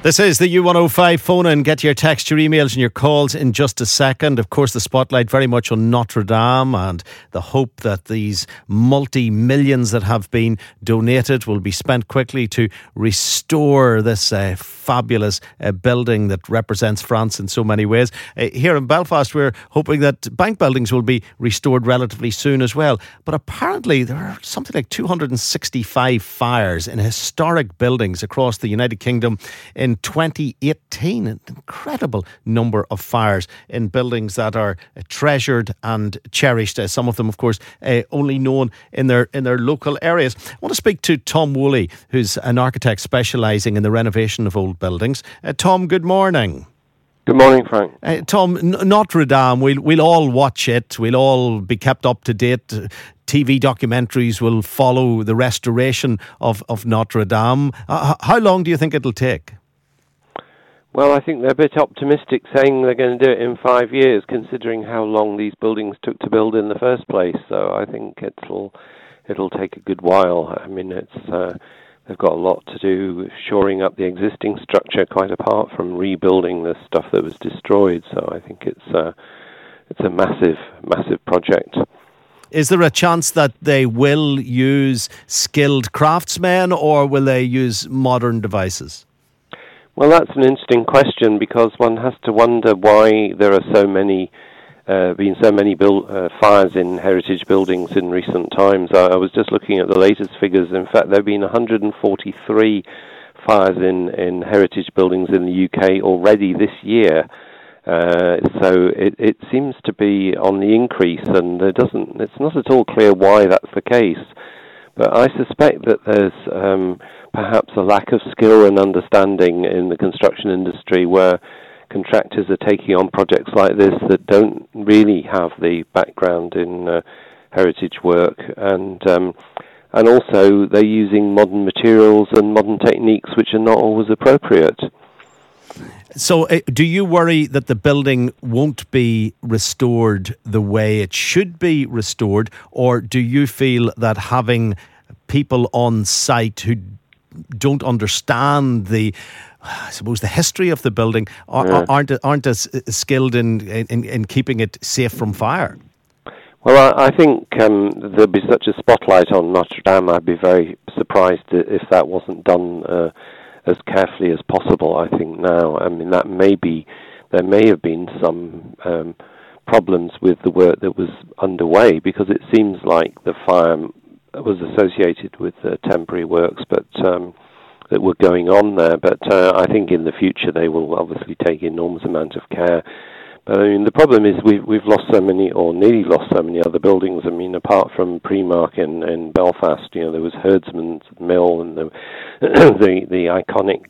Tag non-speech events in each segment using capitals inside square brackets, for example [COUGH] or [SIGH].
This is the U105 phone and get your text, your emails, and your calls in just a second. Of course, the spotlight very much on Notre Dame and the hope that these multi millions that have been donated will be spent quickly to restore this uh, fabulous uh, building that represents France in so many ways. Uh, here in Belfast, we're hoping that bank buildings will be restored relatively soon as well. But apparently, there are something like 265 fires in historic buildings across the United Kingdom in 2018. An incredible number of fires in buildings that are uh, treasured and cherished. Uh, some of them, of course, uh, only known in their in their local areas. I want to speak to Tom Woolley, who's an architect specialising in the renovation of old buildings. Uh, Tom, good morning. Good morning, Frank. Uh, Tom, N- Notre Dame, we'll, we'll all watch it. We'll all be kept up to date. TV documentaries will follow the restoration of, of Notre Dame. Uh, how long do you think it'll take? Well, I think they're a bit optimistic saying they're going to do it in five years, considering how long these buildings took to build in the first place. So I think it'll it'll take a good while. I mean, it's uh, they've got a lot to do shoring up the existing structure, quite apart from rebuilding the stuff that was destroyed. So I think it's uh, it's a massive, massive project. Is there a chance that they will use skilled craftsmen, or will they use modern devices? Well, that's an interesting question because one has to wonder why there are so many, uh, been so many build, uh, fires in heritage buildings in recent times. I, I, was just looking at the latest figures. In fact, there have been 143 fires in, in heritage buildings in the UK already this year. Uh, so it, it seems to be on the increase, and it doesn't. It's not at all clear why that's the case. But I suspect that there's um, perhaps a lack of skill and understanding in the construction industry where contractors are taking on projects like this that don't really have the background in uh, heritage work and um, and also they're using modern materials and modern techniques which are not always appropriate. So, uh, do you worry that the building won't be restored the way it should be restored, or do you feel that having people on site who don't understand the I suppose the history of the building yeah. aren't aren't as skilled in, in in keeping it safe from fire. Well, I, I think um, there'd be such a spotlight on Notre Dame. I'd be very surprised if that wasn't done uh, as carefully as possible. I think now. I mean, that may be there may have been some um, problems with the work that was underway because it seems like the fire was associated with uh, temporary works, but um, that were going on there. But uh, I think in the future they will obviously take enormous amount of care. I mean, the problem is we've we've lost so many, or nearly lost so many other buildings. I mean, apart from Primark in, in Belfast, you know, there was Herdsman's Mill and the [CLEARS THROAT] the the iconic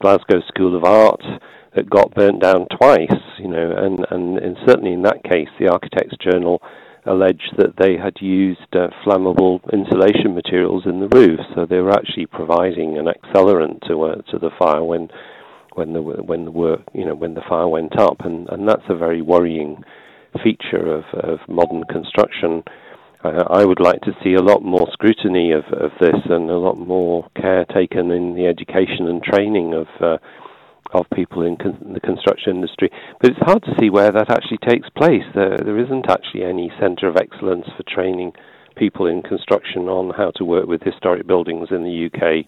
Glasgow School of Art that got burnt down twice. You know, and and, and certainly in that case, the Architects Journal alleged that they had used uh, flammable insulation materials in the roof, so they were actually providing an accelerant to uh, to the fire when when the when the work you know when the fire went up, and and that's a very worrying feature of of modern construction. Uh, I would like to see a lot more scrutiny of, of this and a lot more care taken in the education and training of uh, of people in con- the construction industry. But it's hard to see where that actually takes place. There, there isn't actually any centre of excellence for training people in construction on how to work with historic buildings in the UK.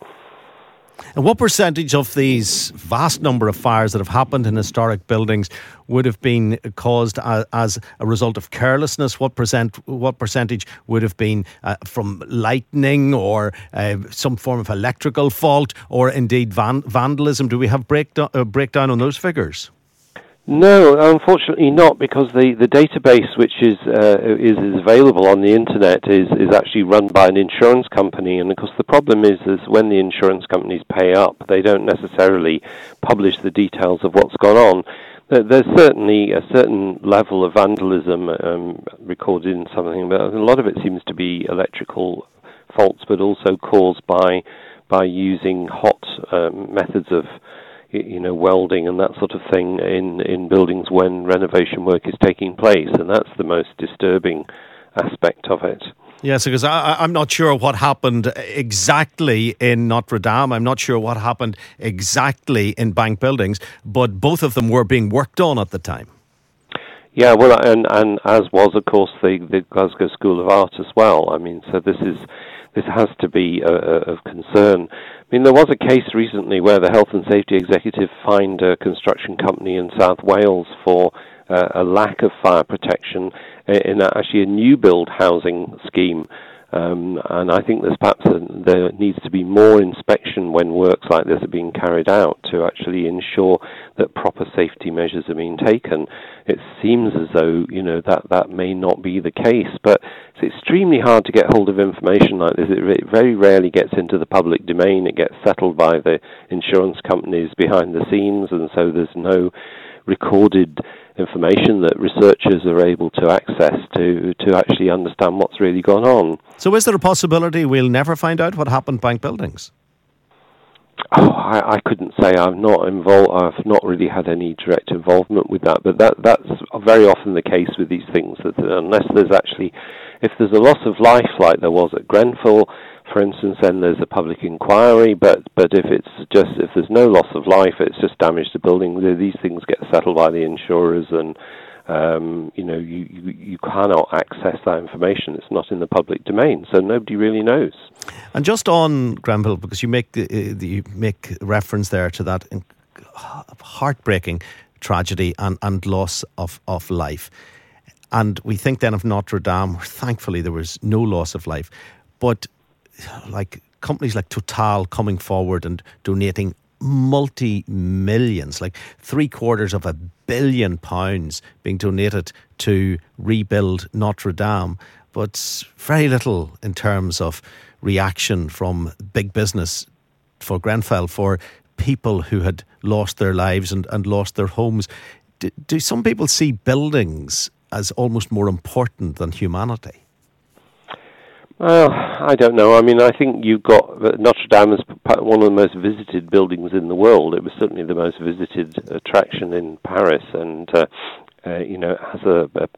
And what percentage of these vast number of fires that have happened in historic buildings would have been caused as, a result of carelessness? What percent? What percentage would have been uh, from lightning or uh, some form of electrical fault, or indeed van- vandalism? Do we have uh, breakdown on those figures? No, unfortunately not, because the, the database which is, uh, is is available on the internet is is actually run by an insurance company, and of course the problem is is when the insurance companies pay up, they don't necessarily publish the details of what's gone on. There's certainly a certain level of vandalism um, recorded in something, but a lot of it seems to be electrical faults, but also caused by by using hot um, methods of you know, welding and that sort of thing in, in buildings when renovation work is taking place, and that's the most disturbing aspect of it. Yes, because I, am not sure what happened exactly in Notre Dame. I'm not sure what happened exactly in bank buildings, but both of them were being worked on at the time. Yeah, well, and and as was, of course, the the Glasgow School of Art as well. I mean, so this is this has to be uh, uh, of concern. I mean, there was a case recently where the health and safety executive fined a construction company in South Wales for uh, a lack of fire protection in actually a new build housing scheme um, and I think there's perhaps a, there needs to be more inspection when works like this are being carried out to actually ensure that proper safety measures are being taken. It seems as though you know that that may not be the case, but it's extremely hard to get hold of information like this. It, it very rarely gets into the public domain. It gets settled by the insurance companies behind the scenes, and so there's no recorded information that researchers are able to access to to actually understand what's really gone on. So, is there a possibility we'll never find out what happened to bank buildings? Oh, I, I couldn't say. I'm not involved. I've not really had any direct involvement with that. But that that's very often the case with these things. That unless there's actually, if there's a loss of life like there was at Grenfell, for instance, then there's a public inquiry. But but if it's just if there's no loss of life, it's just damage to building. These things get settled by the insurers, and um, you know you, you you cannot access that information. It's not in the public domain, so nobody really knows. And just on Grenfell, because you make the, uh, you make reference there to that heartbreaking tragedy and, and loss of, of life. And we think then of Notre Dame, where thankfully there was no loss of life. But like companies like Total coming forward and donating multi millions, like three quarters of a billion pounds being donated to rebuild Notre Dame, but very little in terms of reaction from big business for Grenfell, for people who had lost their lives and, and lost their homes. Do, do some people see buildings as almost more important than humanity? Well, I don't know. I mean, I think you've got Notre Dame is one of the most visited buildings in the world. It was certainly the most visited attraction in Paris, and uh, uh, you know, it has a, a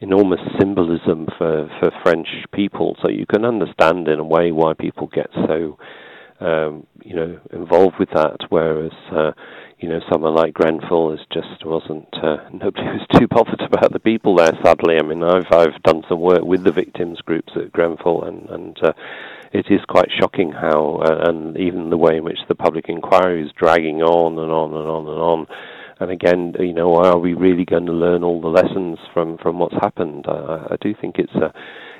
enormous symbolism for for French people. So you can understand in a way why people get so um, you know involved with that. Whereas uh, you know, someone like Grenfell is just wasn't. Uh, [LAUGHS] nobody was too bothered about the people there. Sadly, I mean, I've I've done some work with the victims groups at Grenfell, and and uh, it is quite shocking how, uh, and even the way in which the public inquiry is dragging on and on and on and on. And again, you know, are we really going to learn all the lessons from from what's happened? I, I do think it's a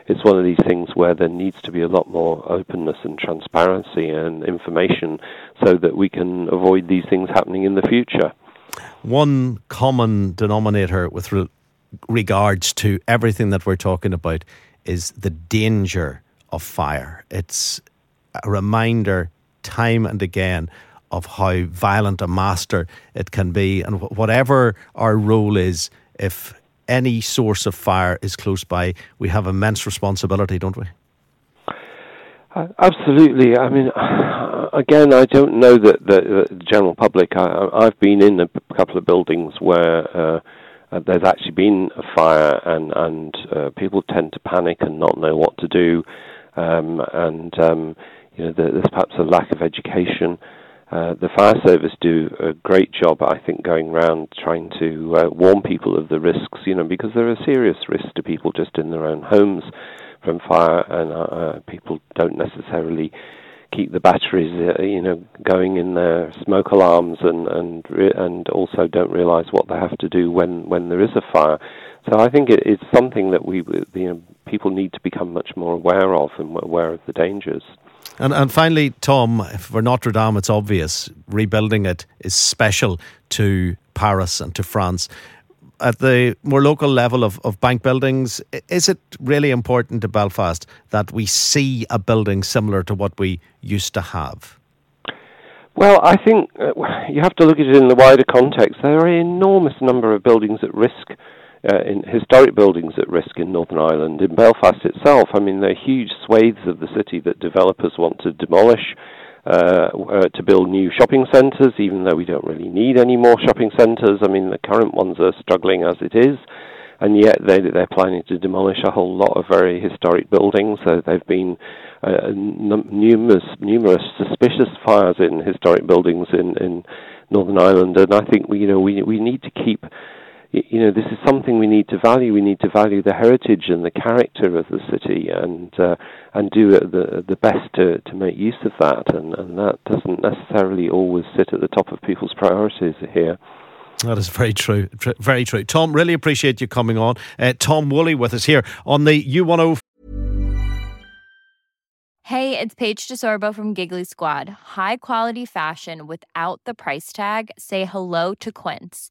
it's one of these things where there needs to be a lot more openness and transparency and information so that we can avoid these things happening in the future. One common denominator with re- regards to everything that we're talking about is the danger of fire. It's a reminder time and again of how violent a master it can be, and whatever our role is, if any source of fire is close by, we have immense responsibility, don't we? Uh, absolutely. I mean, [SIGHS] again, I don't know that the, general public. I, have been in a couple of buildings where uh, uh, there's actually been a fire, and and uh, people tend to panic and not know what to do, um, and um, you know, there's perhaps a lack of education. Uh, the fire service do a great job, I think, going around trying to uh, warn people of the risks, you know, because there are serious risks to people just in their own homes from fire, and uh, uh people don't necessarily keep the batteries, uh, you know, going in their smoke alarms, and and re- and also don't realise what they have to do when when there is a fire. So I think it, it's something that we, you know, people need to become much more aware of and aware of the dangers. And, and finally, Tom, for Notre Dame, it's obvious rebuilding it is special to Paris and to France. At the more local level of, of bank buildings, is it really important to Belfast that we see a building similar to what we used to have? Well, I think uh, you have to look at it in the wider context. There are an enormous number of buildings at risk uh, in historic buildings at risk in Northern Ireland. In Belfast itself, I mean, there are huge swathes of the city that developers want to demolish uh, uh, to build new shopping centres, even though we don't really need any more shopping centres. I mean, the current ones are struggling as it is. And yet they, they're planning to demolish a whole lot of very historic buildings. So they've been uh, n- numerous, numerous suspicious fires in historic buildings in, in Northern Ireland, and I think we, you know, we we need to keep you know, this is something we need to value. We need to value the heritage and the character of the city, and uh, and do the the best to, to make use of that. And, and that doesn't necessarily always sit at the top of people's priorities here. That is very true. Very true. Tom, really appreciate you coming on. Uh, Tom Woolley with us here on the U10. Hey, it's Paige DeSorbo from Giggly Squad. High quality fashion without the price tag? Say hello to Quince.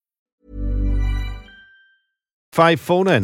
Five phone in.